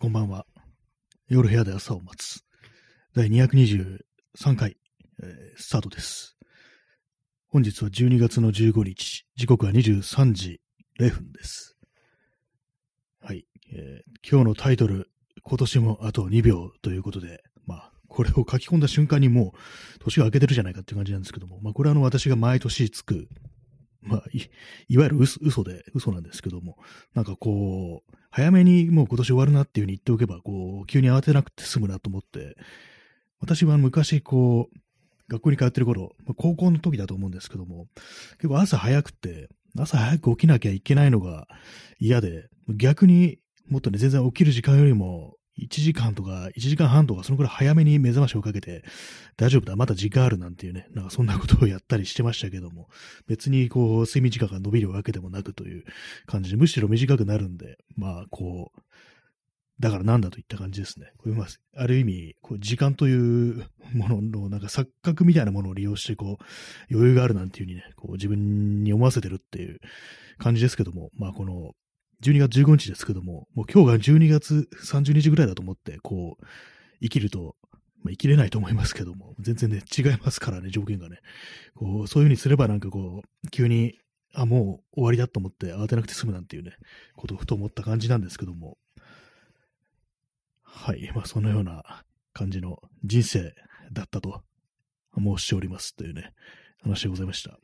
こんばんは。夜部屋で朝を待つ。第223回、えースタートです。本日は12月の15日、時刻は23時0分です。はい、えー今日のタイトル、今年もあと2秒ということで、まあ、これを書き込んだ瞬間にもう年が明けてるじゃないかっていう感じなんですけども、まあ、これはあの私が毎年つく、まあ、いいわゆる嘘嘘で、嘘なんですけども、なんかこう、早めにもう今年終わるなっていうふうに言っておけば、こう、急に慌てなくて済むなと思って、私は昔、こう、学校に通ってる頃、まあ高校の時だと思うんですけども、結構朝早くて、朝早く起きなきゃいけないのが嫌で、逆にもっとね、全然起きる時間よりも、1時間とか、1時間半とか、そのくらい早めに目覚ましをかけて、大丈夫だ、まだ時間あるなんていうね、なんかそんなことをやったりしてましたけども、別にこう、睡眠時間が伸びるわけでもなくという感じで、むしろ短くなるんで、まあ、こう、だからなんだといった感じですね。これまあ、ある意味、こう時間というものの、なんか錯覚みたいなものを利用して、こう、余裕があるなんていうふうにね、こう自分に思わせてるっていう感じですけども、まあ、この、12月15日ですけども、もう今日が12月30日ぐらいだと思って、こう、生きると、まあ、生きれないと思いますけども、全然ね、違いますからね、条件がね。こう、そういうふうにすればなんかこう、急に、あ、もう終わりだと思って慌てなくて済むなんていうね、ことをふと思った感じなんですけども、はい。まあ、そのような感じの人生だったと申しておりますというね、話でございました。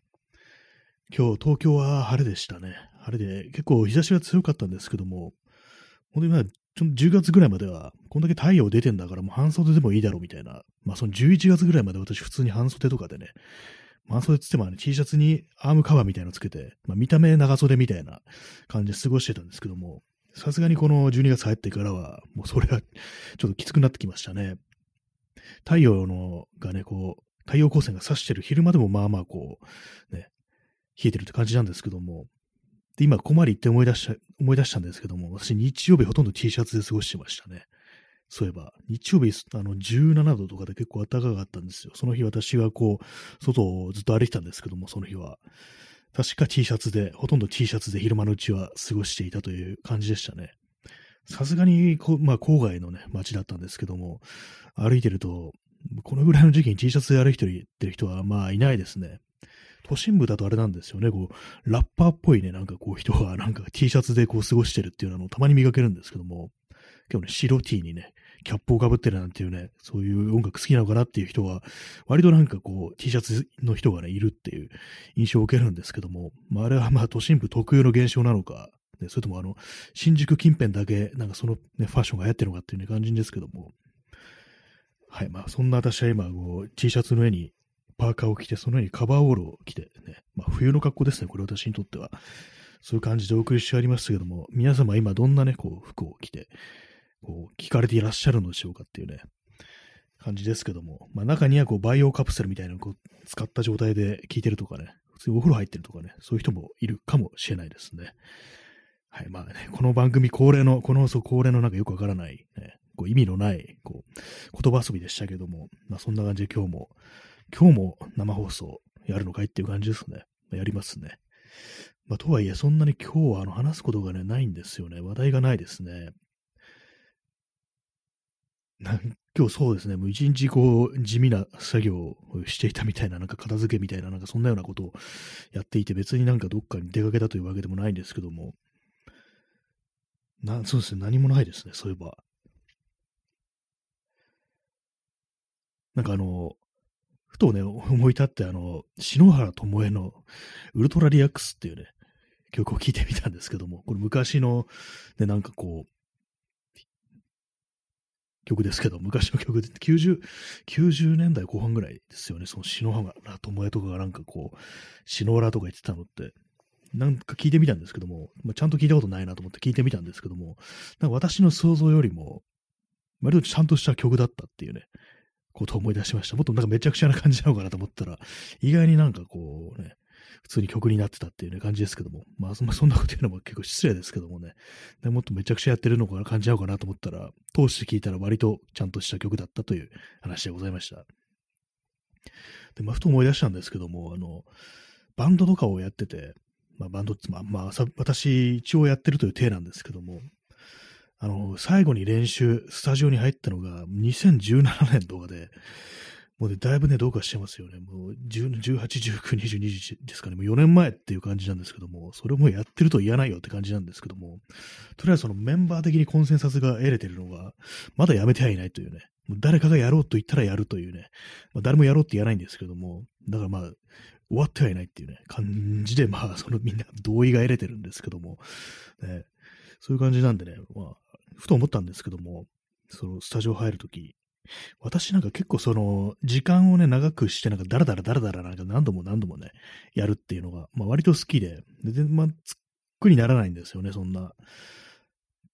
今日、東京は晴れでしたね。晴れで、結構日差しが強かったんですけども、本当にまあ、ちょ10月ぐらいまでは、こんだけ太陽出てんだからもう半袖でもいいだろうみたいな、まあその11月ぐらいまで私普通に半袖とかでね、半袖って言ってもあの T シャツにアームカバーみたいなのつけて、まあ見た目長袖みたいな感じで過ごしてたんですけども、さすがにこの12月入ってからは、もうそれはちょっときつくなってきましたね。太陽のがね、こう、太陽光線が差してる昼間でもまあまあこう、ね、冷えてるって感じなんですけども、で、今、困りって思い出した、思い出したんですけども、私日曜日ほとんど T シャツで過ごしてましたね。そういえば、日曜日、あの、17度とかで結構暖かかったんですよ。その日私はこう、外をずっと歩いてたんですけども、その日は。確か T シャツで、ほとんど T シャツで昼間のうちは過ごしていたという感じでしたね。さすがに、まあ、郊外のね、街だったんですけども、歩いてると、このぐらいの時期に T シャツで歩いてる人は、まあ、いないですね。都心部だとあれなんですよね、こう、ラッパーっぽいね、なんかこう人が なんか T シャツでこう過ごしてるっていうのをたまに見かけるんですけども、今日ね、白 T にね、キャップをかぶってるなんていうね、そういう音楽好きなのかなっていう人は、割となんかこう、T シャツの人がね、いるっていう印象を受けるんですけども、まああれはまあ都心部特有の現象なのか、ね、それともあの、新宿近辺だけ、なんかそのね、ファッションが流行ってるのかっていうね、感じですけども、はい、まあそんな私は今、こう、T シャツの上にパーカーを着て、その上にカバーオールを着てね、まあ冬の格好ですね、これ私にとっては。そういう感じでお送りしてありましたけども、皆様今どんなね、こう、服を着て、こう、聞かれていらっしゃるのでしょうかっていうね、感じですけども、まあ中にはこう、バイオカプセルみたいなのをこう使った状態で聞いてるとかね、普通にお風呂入ってるとかね、そういう人もいるかもしれないですね。はい、まあね、この番組恒例の、このそう恒例のなんかよくわからない、ね、こう意味のない、こう、言葉遊びでしたけども、まあそんな感じで今日も、今日も生放送やるのかいっていう感じですね。やりますね。まあ、とはいえ、そんなに今日はあの話すことがね、ないんですよね。話題がないですね。な今日そうですね、もう一日こう、地味な作業をしていたみたいな、なんか片付けみたいな、なんかそんなようなことをやっていて、別になんかどっかに出かけたというわけでもないんですけども、な、そうですね、何もないですね、そういえば。なんかあの、ふとね、思い立って、あの、篠原智恵のウルトラリアックスっていうね、曲を聴いてみたんですけども、これ昔の、ね、なんかこう、曲ですけど、昔の曲で、90、90年代後半ぐらいですよね、その篠原智恵とかがなんかこう、篠原とか言ってたのって、なんか聞いてみたんですけども、まあ、ちゃんと聞いたことないなと思って聞いてみたんですけども、なんか私の想像よりも、割とちゃんとした曲だったっていうね、ことを思い出しました。もっとなんかめちゃくちゃな感じなのかなと思ったら、意外になんかこうね、普通に曲になってたっていうね、感じですけども。まあ、そんなこと言うのも結構失礼ですけどもね。でもっとめちゃくちゃやってるのかな感じなのかなと思ったら、通して聞いたら割とちゃんとした曲だったという話でございました。で、まあ、ふと思い出したんですけども、あの、バンドとかをやってて、まあ、バンドって、まあ、まあ、私、一応やってるという体なんですけども、あの、最後に練習、スタジオに入ったのが2017年とかで、もうね、だいぶね、どうかしてますよね。もう18、19、20、21ですかね。もう4年前っていう感じなんですけども、それもやってると言わないよって感じなんですけども、とりあえずそのメンバー的にコンセンサスが得れてるのが、まだやめてはいないというね。もう誰かがやろうと言ったらやるというね。まあ、誰もやろうって言わないんですけども、だからまあ、終わってはいないっていうね、感じで、まあ、そのみんな同意が得れてるんですけども、ね、そういう感じなんでね、まあ、ふと思ったんですけども、そのスタジオ入るとき、私なんか結構その、時間をね、長くして、なんかダラダラダラダラなんか何度も何度もね、やるっていうのが、まあ割と好きで、全然まあ、つっくにならないんですよね、そんな。っ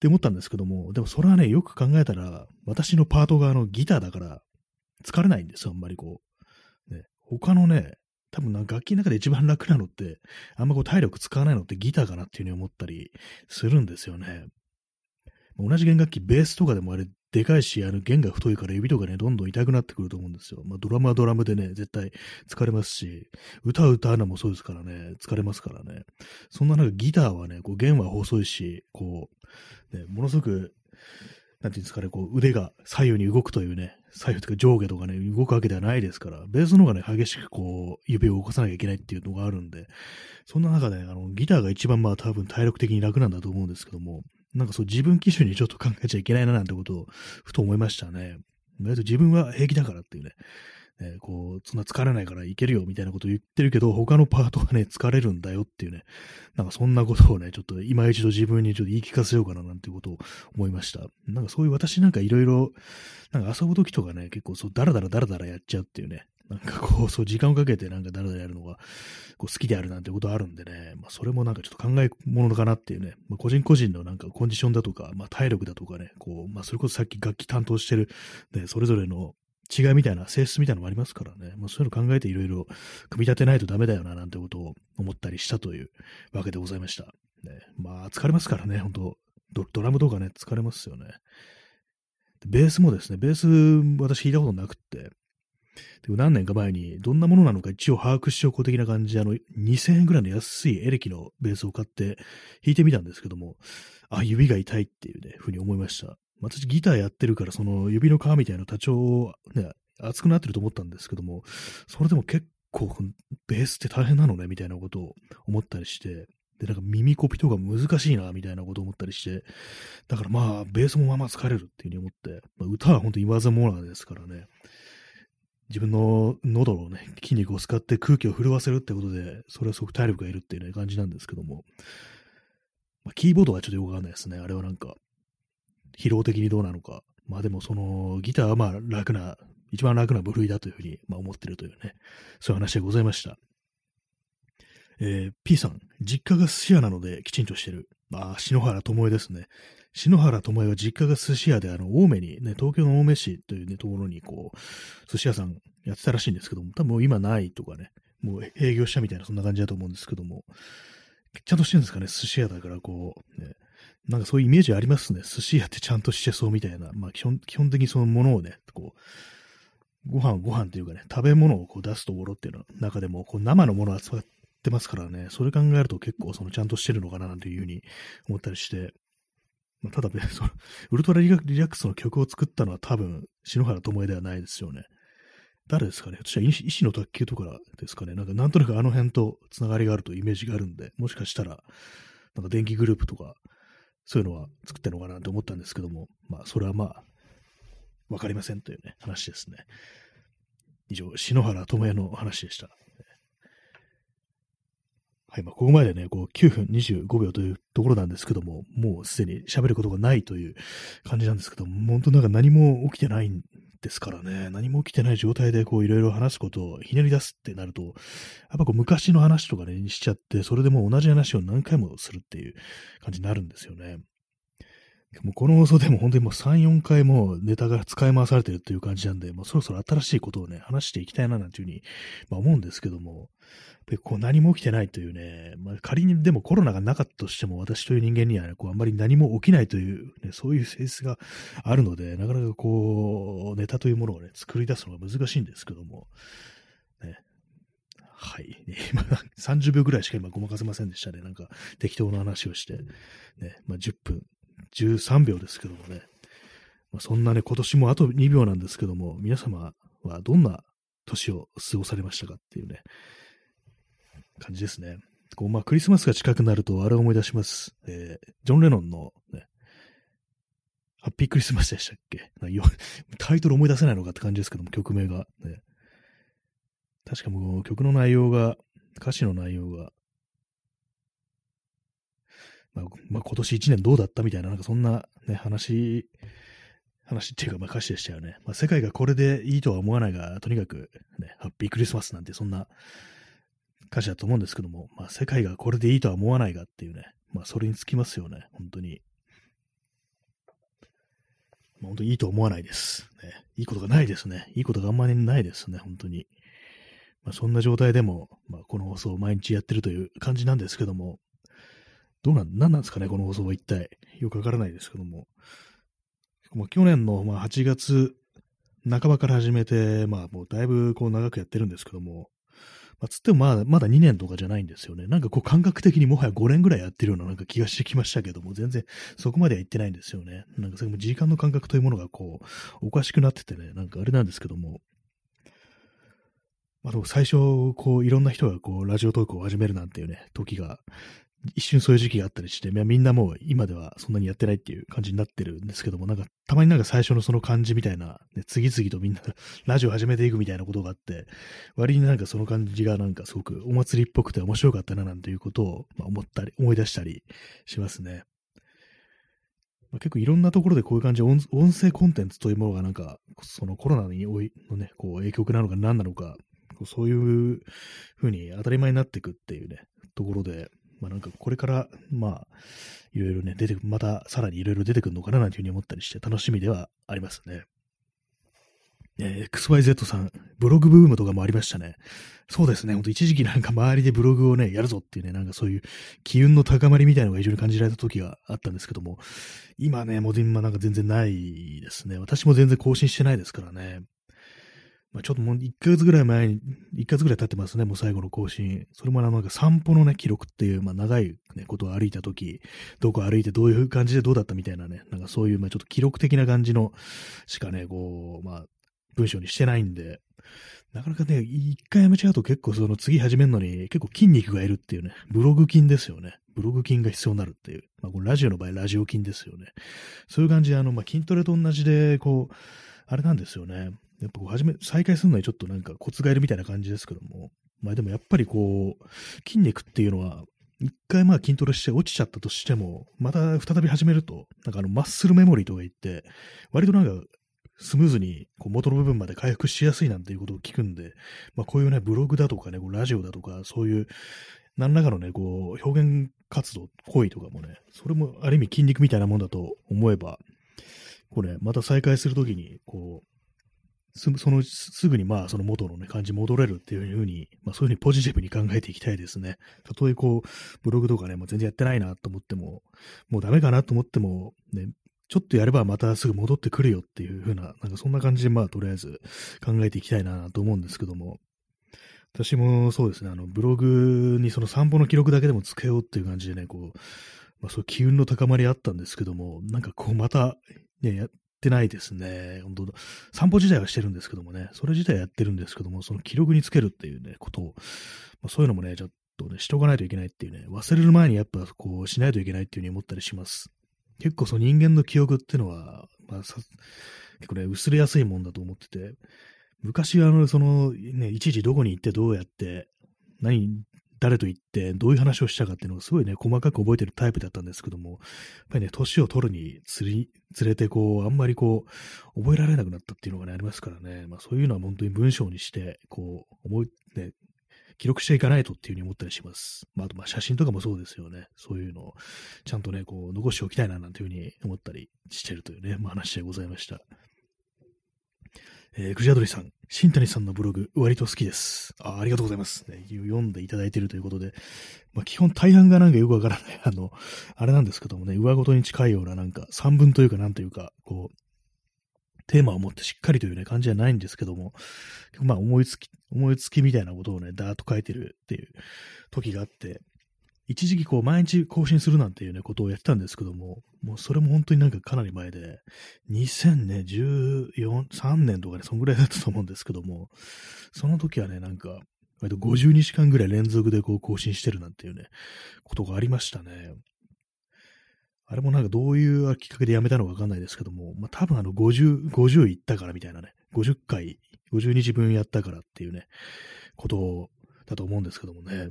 て思ったんですけども、でもそれはね、よく考えたら、私のパートがあのギターだから、疲れないんですよ、あんまりこう。ね、他のね、多分な楽器の中で一番楽なのって、あんまこう体力使わないのってギターかなっていうふうに思ったりするんですよね。同じ弦楽器、ベースとかでもあれ、でかいし、あの弦が太いから指とかね、どんどん痛くなってくると思うんですよ。まあ、ドラムはドラムでね、絶対疲れますし、歌う歌うのもそうですからね、疲れますからね。そんな中、ギターはね、こう弦は細いし、こう、ね、ものすごく、なんていうんですかね、こう腕が左右に動くというね、左右というか上下とかね、動くわけではないですから、ベースの方がね、激しくこう、指を動かさなきゃいけないっていうのがあるんで、そんな中で、あの、ギターが一番まあ多分体力的に楽なんだと思うんですけども、なんかそう自分基準にちょっと考えちゃいけないななんてことをふと思いましたね。意外と自分は平気だからっていうね、ねこう、そんな疲れないからいけるよみたいなことを言ってるけど、他のパートがね、疲れるんだよっていうね、なんかそんなことをね、ちょっと今一度自分にちょっと言い聞かせようかななんてことを思いました。なんかそういう私なんかいろいろ、なんか遊ぶ時とかね、結構そうダラダラダラダラやっちゃうっていうね、なんかこう、そう、時間をかけてなんかだらだらやるのが、こう、好きであるなんてことあるんでね、まあ、それもなんかちょっと考えものかなっていうね、まあ、個人個人のなんかコンディションだとか、まあ、体力だとかね、こう、まあ、それこそさっき楽器担当してる、ね、それぞれの違いみたいな、性質みたいなのもありますからね、まあ、そういうの考えていろいろ組み立てないとダメだよな、なんてことを思ったりしたというわけでございました。ね、まあ、疲れますからね、本当。ドドラムとかね、疲れますよね。ベースもですね、ベース私弾いたことなくって、でも何年か前にどんなものなのか一応把握しよう的な感じで、あの、2000円ぐらいの安いエレキのベースを買って弾いてみたんですけども、あ、指が痛いっていうね、ふうに思いました。私ギターやってるから、その指の皮みたいな多少ね、熱くなってると思ったんですけども、それでも結構ベースって大変なのね、みたいなことを思ったりして、で、なんか耳コピとか難しいな、みたいなことを思ったりして、だからまあ、ベースもまあまあ疲れるっていうふうに思って、まあ、歌は本当に言わずもがなですからね、自分の喉のね、筋肉を使って空気を震わせるってことで、それはすごく体力がいるっていうね、感じなんですけども、まあ、キーボードはちょっとよくわかんないですね。あれはなんか、疲労的にどうなのか。まあでもその、ギターはまあ楽な、一番楽な部類だというふうに、まあ、思ってるというね、そういう話でございました。えー、P さん、実家が寿司屋なのできちんとしてる。ああ、篠原智恵ですね。篠原智恵は実家が寿司屋で、あの、青梅に、ね、東京の青梅市というね、ところに、こう、寿司屋さんやってたらしいんですけども、多分もう今ないとかね、もう営業したみたいな、そんな感じだと思うんですけども、ちゃんとしてるんですかね、寿司屋だから、こう、ね、なんかそういうイメージありますね。寿司屋ってちゃんとしてそうみたいな。まあ基本、基本的にそのものをね、こう、ご飯、ご飯っていうかね、食べ物をこう出すところっていうの中でも、こう生のものを扱ってますからね、それ考えると結構そのちゃんとしてるのかななんていうふうに思ったりして、まあ、ただ、ね その、ウルトラリラックスの曲を作ったのは多分、篠原智恵ではないですよね。誰ですかね？私は医師の卓球とかですかねなんかなんとなくあの辺とつながりがあるとイメージがあるんで、もしかしたら、なんか電気グループとか、そういうのは作ってるのかなって思ったんですけども、まあ、それはまあ、わかりませんというね、話ですね。以上、篠原智恵の話でした。はい、まあ、ここまでね、こう、9分25秒というところなんですけども、もうすでに喋ることがないという感じなんですけども、本当なんか何も起きてないんですからね、何も起きてない状態でこう、いろいろ話すことをひねり出すってなると、やっぱこう、昔の話とかね、にしちゃって、それでもう同じ話を何回もするっていう感じになるんですよね。もうこの放送でも本当にもう3、4回もネタが使い回されてるっていう感じなんで、もうそろそろ新しいことをね、話していきたいななんていうふうに、まあ、思うんですけども、こう何も起きてないというね、まあ、仮にでもコロナがなかったとしても、私という人間にはね、こうあんまり何も起きないという、ね、そういう性質があるので、なかなかこう、ネタというものをね、作り出すのが難しいんですけども、ね、はい。今、30秒ぐらいしか今ごまかせませんでしたね。なんか適当な話をして、ね、まあ、10分。13秒ですけどもね、まあ、そんなね、今年もあと2秒なんですけども、皆様はどんな年を過ごされましたかっていうね、感じですね。こうまあ、クリスマスが近くなると、あれを思い出します。えー、ジョン・レノンの、ね、ハッピークリスマスでしたっけ？タイトル思い出せないのかって感じですけども、曲名が。ね、確かもう曲の内容が、歌詞の内容が、まあ、今年1年どうだったみたいな、なんかそんなね、話、話っていうか、まあ歌詞でしたよね。まあ、世界がこれでいいとは思わないが、とにかく、ね、ハッピークリスマスなんてそんな歌詞だと思うんですけども、まあ、世界がこれでいいとは思わないがっていうね、まあ、それにつきますよね、本当に。まあ、本当にいいと思わないです。ね、いいことがないですね。いいことがあんまりないですね、本当に。まあ、そんな状態でも、まあ、この放送を毎日やってるという感じなんですけども、どうなん、なんなんですかね、この放送は一体。よくわからないですけども。もう去年のまあ8月半ばから始めて、まあもうだいぶこう長くやってるんですけども、まあ、つってもまだまだ2年とかじゃないんですよね。なんかこう感覚的にもはや5年ぐらいやってるようななんか気がしてきましたけども、全然そこまでは言ってないんですよね。なんかそれも時間の感覚というものがこう、おかしくなっててね、なんかあれなんですけども、まあ、最初、こう、いろんな人がこう、ラジオトークを始めるなんていうね、時が一瞬そういう時期があったりして、みんなもう今ではそんなにやってないっていう感じになってるんですけども、なんかたまになんか最初のその感じみたいな、ね、次々とみんな ラジオ始めていくみたいなことがあって、割になんかその感じがなんかすごくお祭りっぽくて面白かったななんていうことを、まあ、思ったり、思い出したりしますね。まあ、結構いろんなところでこういう感じで音声コンテンツというものがなんか、そのコロナにおいのね、こう影響なのか何なのか、そういうふうに当たり前になっていくっていうね、ところで、まあなんかこれから、まあ、いろいろね、出てまたさらにいろいろ出てくるのかななんていうふうに思ったりして楽しみではありますね。えー、XYZ さん、ブログブームとかもありましたね。そうですね。ほんと一時期なんか周りでブログをね、やるぞっていうね、なんかそういう機運の高まりみたいなのが非常に感じられた時があったんですけども、今ね、もう今なんか全然ないですね。私も全然更新してないですからね。まあ、ちょっともう1ヶ月ぐらい前に、1ヶ月ぐらい経ってますね、もう最後の更新。それもなんか散歩のね、記録っていう、まあ長い、ね、ことを歩いたとき、どこ歩いてどういう感じでどうだったみたいなね、なんかそういう、まあちょっと記録的な感じのしかね、こう、まあ、文章にしてないんで、なかなかね、一回やめちゃうと結構その次始めるのに結構筋肉がいるっていうね、ブログ筋ですよね。ブログ筋が必要になるっていう。まあこれラジオの場合ラジオ筋ですよね。そういう感じであの、まあ筋トレと同じで、こう、あれなんですよね。やっぱ始め、再開するのにちょっとなんかコツがいるみたいな感じですけども、まあでもやっぱりこう、筋肉っていうのは、一回まあ筋トレして落ちちゃったとしても、また再び始めると、なんかあのマッスルメモリーとか言って、割となんかスムーズにこう元の部分まで回復しやすいなんていうことを聞くんで、まあこういうね、ブログだとかね、ラジオだとか、そういう何らかのね、こう表現活動、行為とかもね、それもある意味筋肉みたいなもんだと思えば、これ、また再開するときに、こう、すそのすぐにまあその元の、ね、感じ戻れるっていうふうに、まあ、そういうふうにポジティブに考えていきたいですね。たとえこう、ブログとかね、もう全然やってないなと思っても、もうダメかなと思っても、ね、ちょっとやればまたすぐ戻ってくるよっていうふうな、なんかそんな感じでまあとりあえず考えていきたいなと思うんですけども、私もそうですね、あのブログにその散歩の記録だけでもつけようっていう感じでね、こう、まあそう機運の高まりあったんですけども、なんかこうまた、ね、ってないですね。本当散歩自体はしてるんですけどもね、それ自体やってるんですけども、その記録につけるっていうね、ことを、まあ、そういうのもね、ちょっとね、しておかないといけないっていうね、忘れる前にやっぱこう、しないといけないっていうふうに思ったりします。結構その人間の記憶っていうのは、まあ、結構ね、薄れやすいもんだと思ってて、昔はあの、その、ね、一時どこに行ってどうやって、何、誰と言ってどういう話をしたかっていうのがすごいね、細かく覚えてるタイプだったんですけども、やっぱりね、年を取るにつり、連れてこう、あんまりこう、覚えられなくなったっていうのがね、ありますからね、まあそういうのは本当に文章にして、こう、思い、ね、記録していかないとっていうふうに思ったりします。まあ、あと、まあ、写真とかもそうですよね。そういうのを、ちゃんとね、こう、残しておきたいな、なんていうふうに思ったりしてるというね、まあ、話でございました。えー、クジアドリさん、新谷さんのブログ、割と好きです。あありがとうございます、ね。読んでいただいているということで、まあ、基本大半がなんかよくわからない、あの、あれなんですけどもね、上ごとに近いような、なんか、三文というか、なんというか、こう、テーマを持ってしっかりというね、感じじゃないんですけども、まあ、思いつき、思いつきみたいなことをね、だーっと書いてるっていう時があって、一時期こう毎日更新するなんていうね、ことをやってたんですけども、もうそれも本当になんかかなり前で、2014、3年とかね、そんぐらいだったと思うんですけども、その時はね、なんか、割と50日間ぐらい連続でこう更新してるなんていうね、ことがありましたね。あれもなんかどういうきっかけでやめたのかわかんないですけども、まあ多分あの50、50いったからみたいなね、50回、50日分やったからっていうね、ことだと思うんですけどもね。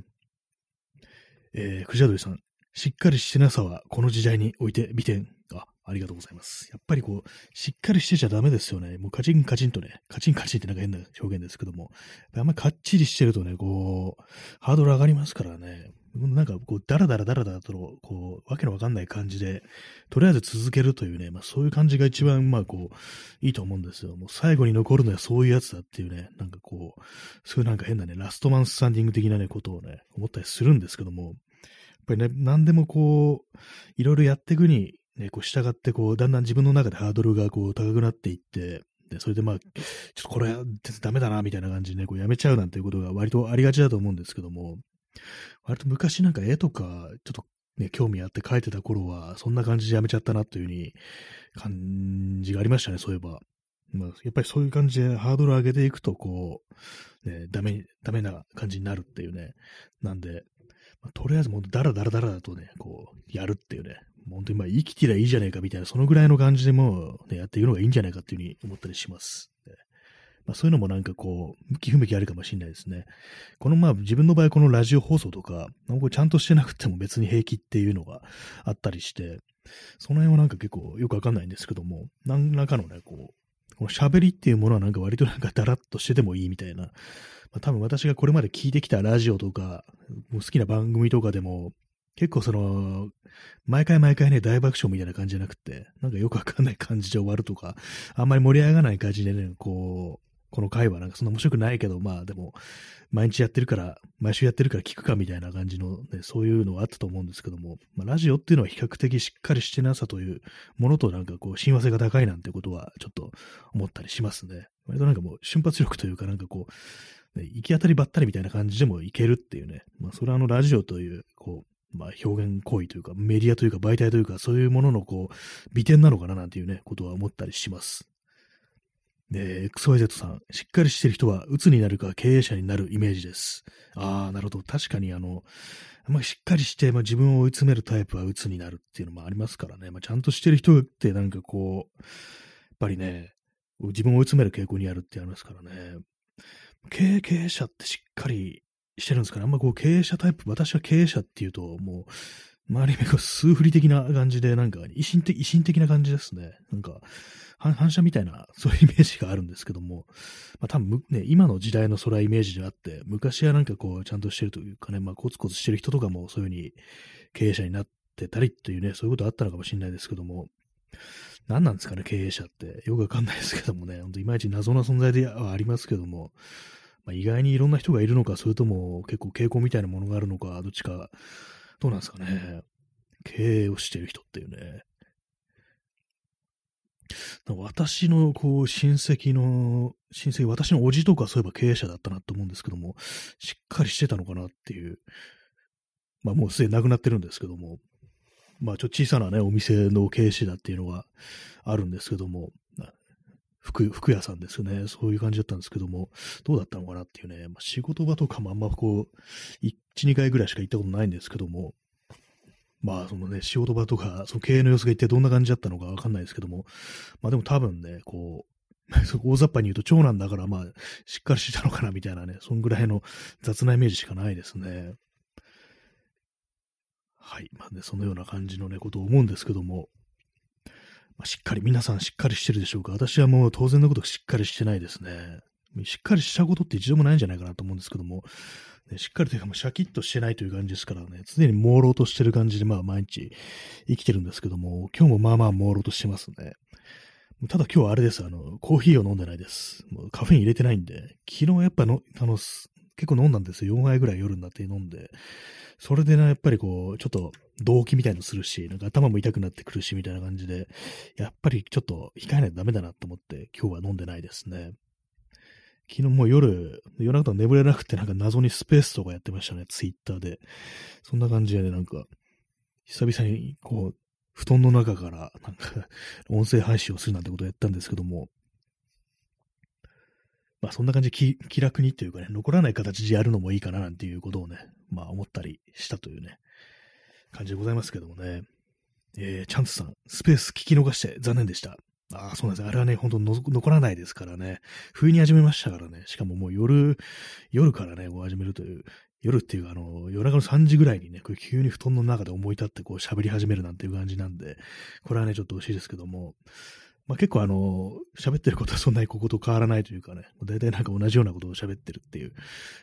えー、藤鳥さん、しっかりしてなさはこの時代において美点。あ、ありがとうございます。やっぱりこう、しっかりしてちゃダメですよね。もうカチンカチンとね、カチンカチンってなんか変な表現ですけども、あんまりかっちりしてるとね、こう、ハードル上がりますからね。なんかこう、ダラダラダラダラと、こう、わけのわかんない感じで、とりあえず続けるというね、まあそういう感じが一番、まあこう、いいと思うんですよ。もう最後に残るのはそういうやつだっていうね、なんかこう、そういうなんか変なね、ラストマンスタンディング的なね、ことをね、思ったりするんですけども、やっぱりね、何でもこう、いろいろやっていくに、ね、こう従ってこう、だんだん自分の中でハードルがこう高くなっていって、で、それでまあ、ちょっとこれダメだな、みたいな感じでね、こうやめちゃうなんていうことが割とありがちだと思うんですけども、割と昔なんか絵とか、ちょっとね、興味あって描いてた頃は、そんな感じでやめちゃったなというふうに、感じがありましたね、そういえば。まあ、やっぱりそういう感じでハードル上げていくと、こう、ね、ダメ、ダメな感じになるっていうね。なんで、まあ、とりあえずもうダラダラダラだとね、こう、やるっていうね、本当にまあ生きてりゃいいじゃねえかみたいな、そのぐらいの感じでもう、ね、やっていくのがいいんじゃないかっていうふうに思ったりします。まあ、そういうのもなんかこう、向き不向きあるかもしれないですね。このまあ自分の場合このラジオ放送とか、これちゃんとしてなくても別に平気っていうのがあったりして、その辺はなんか結構よくわかんないんですけども、何らかのね、こう、この喋りっていうものはなんか割となんかダラッとしててもいいみたいな、まあ、多分私がこれまで聞いてきたラジオとか、もう好きな番組とかでも、結構その、毎回毎回ね、大爆笑みたいな感じじゃなくて、なんかよくわかんない感じで終わるとか、あんまり盛り上がらない感じでね、こう、この回はなんかそんな面白くないけど、まあでも、毎日やってるから、毎週やってるから聞くかみたいな感じのね、そういうのはあったと思うんですけども、まあ、ラジオっていうのは比較的しっかりしてなさというものとなんかこう、親和性が高いなんてことはちょっと思ったりしますね。割となんかもう瞬発力というかなんかこう、ね、行き当たりばったりみたいな感じでもいけるっていうね、まあ、それはあのラジオという、こう、まあ、表現行為というか、メディアというか、媒体というか、そういうものの、こう、美点なのかななんていうね、ことは思ったりします。で、XYZ さん、しっかりしてる人は、鬱になるか経営者になるイメージです。ああ、なるほど。確かに、あの、まりしっかりして、まあ、自分を追い詰めるタイプは鬱になるっていうのもありますからね。まあ、ちゃんとしてる人ってなんかこう、やっぱりね、自分を追い詰める傾向にあるってありますからね。経営者ってしっかりしてるんですかね。あんまこう経営者タイプ、私は経営者っていうと、もう、周り目が数振り的な感じで、なんか、維新的、維新的な感じですね。なんか、反射みたいな、そういうイメージがあるんですけども、まあ多分ね、今の時代のそれはイメージであって、昔はなんかこう、ちゃんとしてるというかね、まあコツコツしてる人とかもそういうふうに経営者になってたりっていうね、そういうことあったのかもしれないですけども、何なんですかね、経営者って。よくわかんないですけどもね、ほんといまいち謎な存在ではありますけども、まあ、意外にいろんな人がいるのか、それとも結構傾向みたいなものがあるのか、どっちか、どうなんですかね。経営をしてる人っていうね。私のこう親戚の、親戚、私のおじとかそういえば経営者だったなと思うんですけども、しっかりしてたのかなっていう、まあもうすでに亡くなってるんですけども、まあちょっと小さなね、お店の経営者だっていうのがあるんですけども、服、服屋さんですよね。そういう感じだったんですけども、どうだったのかなっていうね、まあ、仕事場とかもあんまこう、1、2回ぐらいしか行ったことないんですけども、まあ、そのね、仕事場とか、その経営の様子が一体どんな感じだったのかわかんないですけども、まあでも多分ね、こう、大雑把に言うと長男だからまあ、しっかりしてたのかなみたいなね、そんぐらいの雑なイメージしかないですね。はい。まあね、そのような感じのね、ことを思うんですけども、まあ、しっかり、皆さんしっかりしてるでしょうか私はもう当然のことしっかりしてないですね。しっかりしたことって一度もないんじゃないかなと思うんですけども、ね、しっかりというかもうシャキッとしてないという感じですからね、常に朦朧としてる感じでまあ毎日生きてるんですけども、今日もまあまあ朦朧としてますね。ただ今日はあれです、あの、コーヒーを飲んでないです。もうカフェイン入れてないんで、昨日やっぱの、あの、結構飲んだんですよ。4杯ぐらい夜になって飲んで。それでね、やっぱりこう、ちょっと動機みたいのするし、なんか頭も痛くなってくるし、みたいな感じで、やっぱりちょっと控えないとダメだなと思って、今日は飲んでないですね。昨日もう夜、夜中と眠れなくてなんか謎にスペースとかやってましたね、ツイッターで。そんな感じでね、なんか、久々にこう、布団の中からなんか音声配信をするなんてことをやったんですけども、まあそんな感じ気気楽にというかね、残らない形でやるのもいいかななんていうことをね、まあ思ったりしたというね、感じでございますけどもね。えー、チャンスさん、スペース聞き逃して残念でした。ああ、そうなんです。あれはね、本当残らないですからね。不意に始めましたからね。しかももう夜、夜からね、こう始めるという、夜っていうか、あの、夜中の3時ぐらいにね、こう急に布団の中で思い立ってこう喋り始めるなんていう感じなんで、これはね、ちょっと惜しいですけども、まあ、結構あの、喋ってることはそんなにここと変わらないというかね、大体なんか同じようなことを喋ってるっていう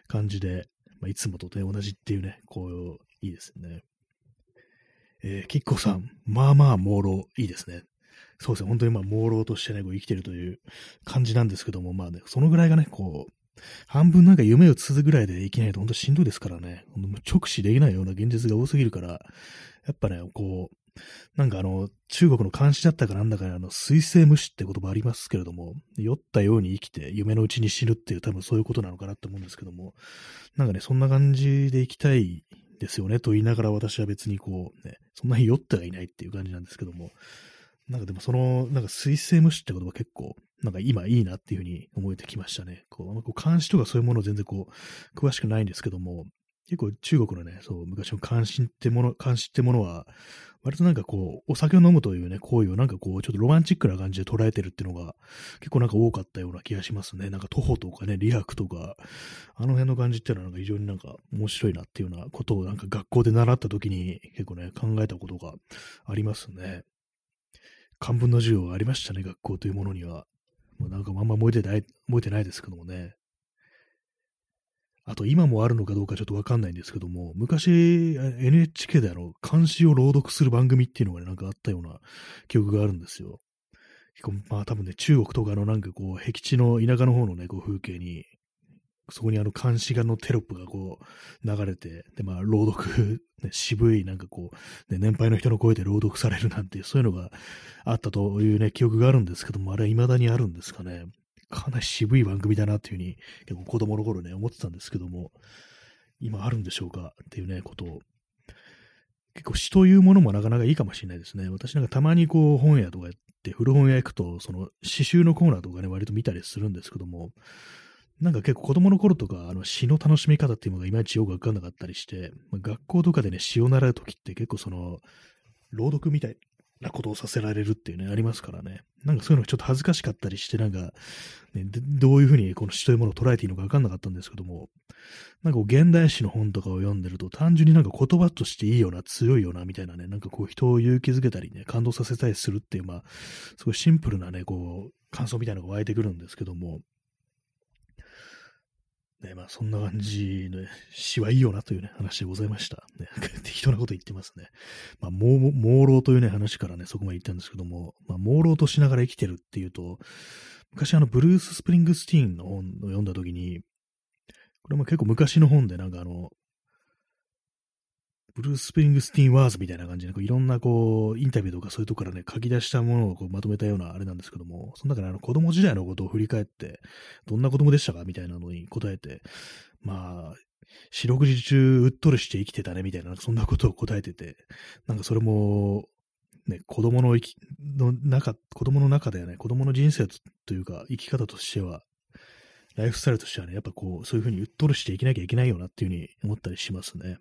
感じで、まあ、いつもとね、同じっていうね、こう、いいですね。えー、キッコさん、まあまあ朦朧、いいですね。そうですね、本当にまあ朦朧としてね、こう生きてるという感じなんですけども、まあね、そのぐらいがね、こう、半分なんか夢をつつぐらいで生きないと本当しんどいですからね、直視できないような現実が多すぎるから、やっぱね、こう、なんかあの、中国の監視だったかなんだかあの、水星無視って言葉ありますけれども、酔ったように生きて夢のうちに死ぬっていう多分そういうことなのかなって思うんですけども、なんかね、そんな感じで生きたいですよねと言いながら私は別にこう、ね、そんなに酔ってはいないっていう感じなんですけども、なんかでもその、なんか水星無視って言葉結構、なんか今いいなっていうふうに思えてきましたね。こう、こう監視とかそういうもの全然こう、詳しくないんですけども、結構中国のね、そう、昔の監視ってもの、監視ってものは、割となんかこう、お酒を飲むというね、行為をなんかこう、ちょっとロマンチックな感じで捉えてるっていうのが、結構なんか多かったような気がしますね。なんか徒歩とかね、リハクとか、あの辺の感じっていうのはなんか非常になんか面白いなっていうようなことをなんか学校で習った時に結構ね、考えたことがありますね。漢文の授業がありましたね、学校というものには。もうなんかあんま覚えてない、覚えてないですけどもね。あと今もあるのかどうかちょっとわかんないんですけども、昔 NHK であの、漢詩を朗読する番組っていうのがね、なんかあったような記憶があるんですよ。結構まあ多分ね、中国とかのなんかこう、僻地の田舎の方のね、こう風景に、そこにあの監視画のテロップがこう流れて、でまあ朗読、ね、渋いなんかこう、ね、年配の人の声で朗読されるなんて、そういうのがあったというね、記憶があるんですけども、あれは未だにあるんですかね。かなり渋い番組だなっていうふうに、結構子供の頃ね、思ってたんですけども、今あるんでしょうかっていうね、ことを。結構詩というものもなかなかいいかもしれないですね。私なんかたまにこう本屋とかやって古本屋行くと、その詩集のコーナーとかね、割と見たりするんですけども、なんか結構子供の頃とか、あの詩の楽しみ方っていうのがいまいちよくわかんなかったりして、まあ、学校とかでね、詩を習うときって結構その、朗読みたいなことをさせられるっていうね、ありますからね。なんかそういうのがちょっと恥ずかしかったりして、なんか、ね、どういうふうにこの詩というものを捉えていいのかわかんなかったんですけども、なんか現代詩の本とかを読んでると、単純になんか言葉としていいよな、強いよな、みたいなね、なんかこう人を勇気づけたりね、感動させたりするっていう、まあ、すごいシンプルなね、こう、感想みたいなのが湧いてくるんですけども、ね、まあそんな感じの詩はいいよなというね、話でございました。ね、適当なこと言ってますね。まあ、朦朧というね、話からね、そこまで言ったんですけども、まあ、朦朧としながら生きてるっていうと、昔あの、ブルース・スプリングスティーンの本を読んだときに、これも結構昔の本で、なんかあの、ブルース・スプリングスティーン・ワーズみたいな感じで、こういろんなこう、インタビューとかそういうとこからね、書き出したものをこうまとめたようなあれなんですけども、その中であの子供時代のことを振り返って、どんな子供でしたかみたいなのに答えて、まあ、四六時中うっとりして生きてたね、みたいな、そんなことを答えてて、なんかそれも、ね、子供の生き、の中、子供の中ではね、子供の人生というか、生き方としては、ライフスタイルとしてはね、やっぱこう、そういうふうにうっとりして生きなきゃいけないよなっていうふうに思ったりしますね。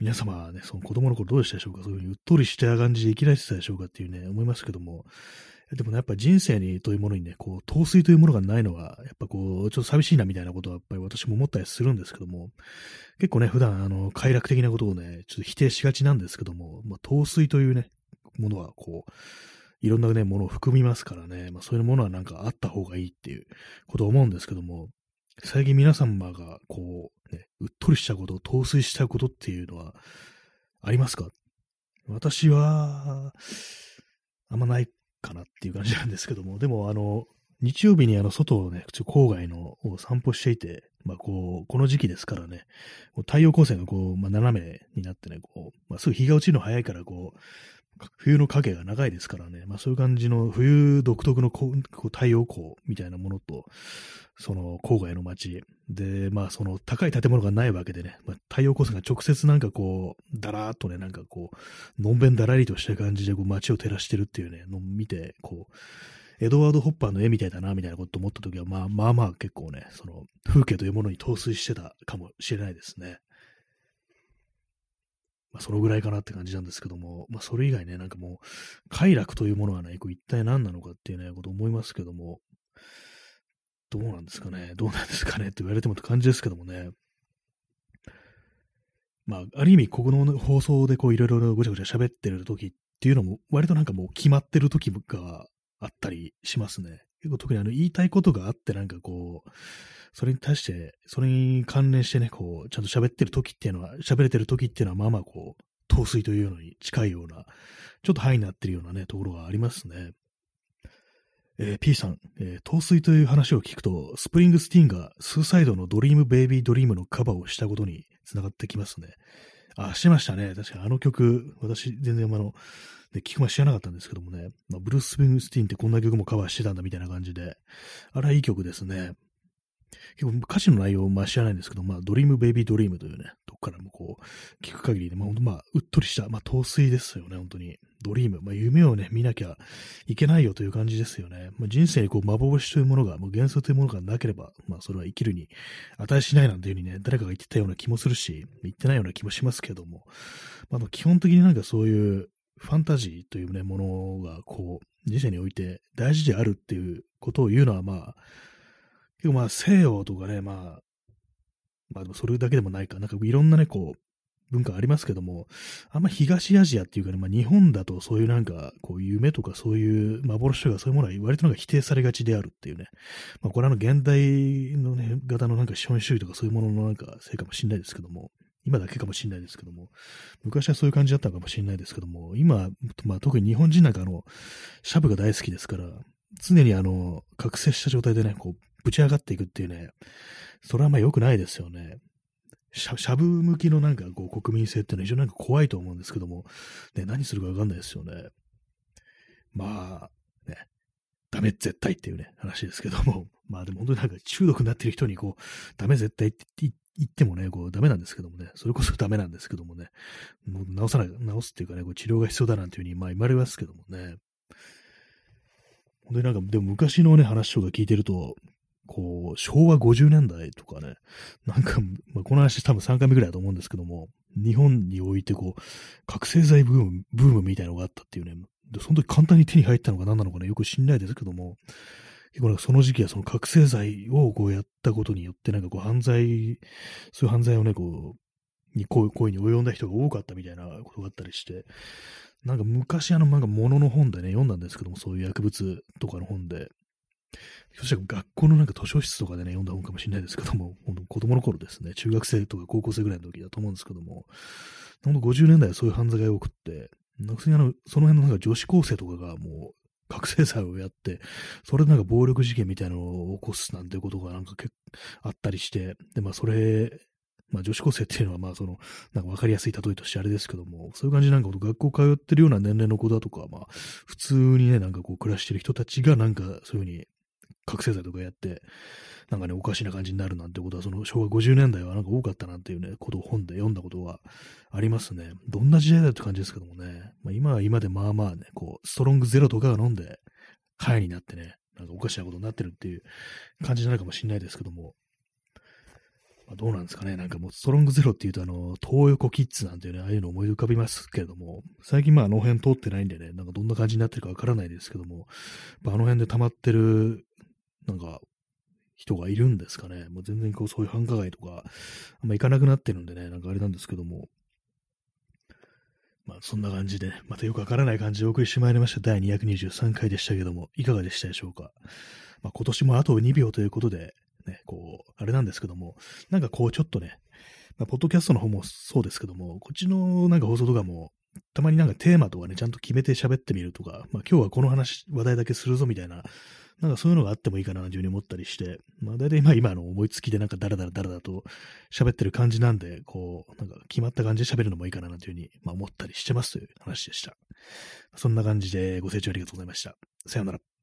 皆様はね、その子供の頃どうでしたでしょうか？そういうふうにうっとりした感じで生きられてたでしょうかっていうね、思いますけども、でもね、やっぱ人生にというものにね、こう、陶酔というものがないのは、やっぱこう、ちょっと寂しいなみたいなことは、やっぱり私も思ったりするんですけども、結構ね、普段、あの、快楽的なことをね、ちょっと否定しがちなんですけども、まあ、陶酔というね、ものは、こう、いろんなね、ものを含みますからね、まあ、そういうものはなんかあった方がいいっていうことを思うんですけども、最近皆様が、こう、ね、うっとりしたこと、陶酔したことっていうのは、ありますか？私は、あんまないかなっていう感じなんですけども、でも、あの、日曜日にあの、外をね、郊外のを散歩していて、まあ、こう、この時期ですからね、太陽光線がこう、まあ、斜めになってね、こう、まあ、すぐ日が落ちるの早いから、こう、冬の影が長いですからね、まあそういう感じの冬独特のこう太陽光みたいなものと、その郊外の街。で、まあその高い建物がないわけでね、まあ、太陽光線が直接なんかこう、だらーっとね、なんかこう、のんべんだらりとした感じでこう街を照らしてるっていうね、のを見て、こう、エドワード・ホッパーの絵みたいだな、みたいなこと思った時は、まあまあまあ結構ね、その風景というものに陶酔してたかもしれないですね。まあ、そのぐらいかなって感じなんですけども、まあ、それ以外ね、なんかもう、快楽というものはね、こう一体何なのかっていうね、こと思いますけども、どうなんですかね、どうなんですかねって言われてもって感じですけどもね。まあ、ある意味、ここの放送でこういろいろごちゃごちゃ喋ってる時っていうのも、割となんかもう決まってる時があったりしますね。結構特にあの言いたいことがあってなんかこう、それに対して、それに関連してね、こう、ちゃんと喋ってる時っていうのは、喋れてる時っていうのは、まあまあこう、陶酔というのに近いような、ちょっと範囲になってるようなね、ところがありますね。えー、P さん、えー、陶酔という話を聞くと、スプリングスティーンがスーサイドの Dream Baby Dream のカバーをしたことに繋がってきますね。あ、してましたね。確かにあの曲、私全然あの、で、聞くま知らなかったんですけどもね、まあ、ブルース・スプリングスティーンってこんな曲もカバーしてたんだみたいな感じで、あれはいい曲ですね。結構歌詞の内容ま知らないんですけど、まあ、 Dream Baby Dream というね、とこからもこう、聞く限りで、まあ、ほんとまあ、うっとりした、まあ、陶酔ですよね、本当に。ドリーム、まあ、夢をね、見なきゃいけないよという感じですよね。まあ、人生にこう、幻というものが、もう幻想というものがなければ、まあ、それは生きるに値しないなんていうふうにね、誰かが言ってたような気もするし、言ってないような気もしますけども、まあ、基本的になんかそういうファンタジーというね、ものが、こう、人生において大事であるっていうことを言うのは、まあ、結構まあ西洋とかね、まあ、まあそれだけでもないか、なんかいろんなね、こう、文化ありますけども、あんま東アジアっていうかね、まあ日本だとそういうなんか、こう夢とかそういう幻とかそういうものは割となんか否定されがちであるっていうね。まあこれはあの現代のね、型のなんか資本主義とかそういうもののなんかせいかもしれないですけども、今だけかもしれないですけども、昔はそういう感じだったのかもしれないですけども、今、まあ特に日本人なんかあの、シャブが大好きですから、常にあの、覚醒した状態でね、こう、ぶち上がっていくっていうね、それはまあ良くないですよね。しゃしゃぶ向きのなんかこう国民性っていうのは非常になんか怖いと思うんですけども、ね、何するかわかんないですよね。まあ、ね、ダメ絶対っていうね、話ですけども、まあでも本当になんか中毒になってる人にこう、ダメ絶対って言って言ってもね、こうダメなんですけどもね、それこそダメなんですけどもね、もう治さない、治すっていうかね、こう治療が必要だなんていうふうにまあ言われますけどもね、本当になんか、でも昔のね、話とか聞いてると、こう、昭和50年代とかね、なんか、まあ、この話多分3回目ぐらいだと思うんですけども、日本においてこう、覚醒剤ブーム、ブームみたいなのがあったっていうね、でその時簡単に手に入ったのか何なのかね、よく知んないですけども、結構なんかその時期はその覚醒剤をこうやったことによって、なんかこう犯罪、そういう犯罪をね、こう、に行為に及んだ人が多かったみたいなことがあったりして、なんか昔あの、なんか物の本でね、読んだんですけども、そういう薬物とかの本で、そしたら学校のなんか図書室とかでね、読んだ本かもしれないですけども、本当子供の頃ですね、中学生とか高校生ぐらいの時だと思うんですけども、ほんと50年代はそういう犯罪が多くって、なんかあの、その辺のなんか女子高生とかがもう、覚醒剤をやって、それでなんか暴力事件みたいなのを起こすなんてことがなんか結構あったりして、で、まあそれまあ女子高生っていうのはまあその、なんかわかりやすい例えとしてあれですけども、そういう感じなんか学校通ってるような年齢の子だとか、まあ普通にね、なんかこう暮らしてる人たちがなんかそういうふうに覚醒剤とかやって、なんかね、おかしな感じになるなんてことは、その昭和50年代はなんか多かったなんていうね、ことを本で読んだことがありますね。どんな時代だって感じですけどもね。まあ今は今でまあまあね、こう、ストロングゼロとかが飲んで、ハイになってね、なんかおかしなことになってるっていう感じじゃないかもしれないですけども、まあ、どうなんですかね。なんかもうストロングゼロっていうと、あの、東横キッズなんていうね、ああいうの思い浮かびますけれども、最近まああの辺通ってないんでね、なんかどんな感じになってるかわからないですけども、あの辺で溜まってる、なんか、人がいるんですかね。もう全然こうそういう繁華街とか、あんま行かなくなってるんでね、なんかあれなんですけども、まあそんな感じで、ね、またよくわからない感じでお送りしてまいりました。第223回でしたけども、いかがでしたでしょうか。まあ今年もあと2秒ということで、ね、こう、あれなんですけども、なんかこうちょっとね、まあ、ポッドキャストの方もそうですけども、こっちのなんか放送とかも、たまになんかテーマとかね、ちゃんと決めて喋ってみるとか、まあ今日はこの話、話題だけするぞみたいななんかそういうのがあってもいいかなというふうに思ったりして、まあ大体まあ今の思いつきでなんかダラダラダラだと喋ってる感じなんで、こう、なんか決まった感じで喋るのもいいかなというふうに、まあ、思ったりしてますという話でした。そんな感じでご清聴ありがとうございました。さようなら。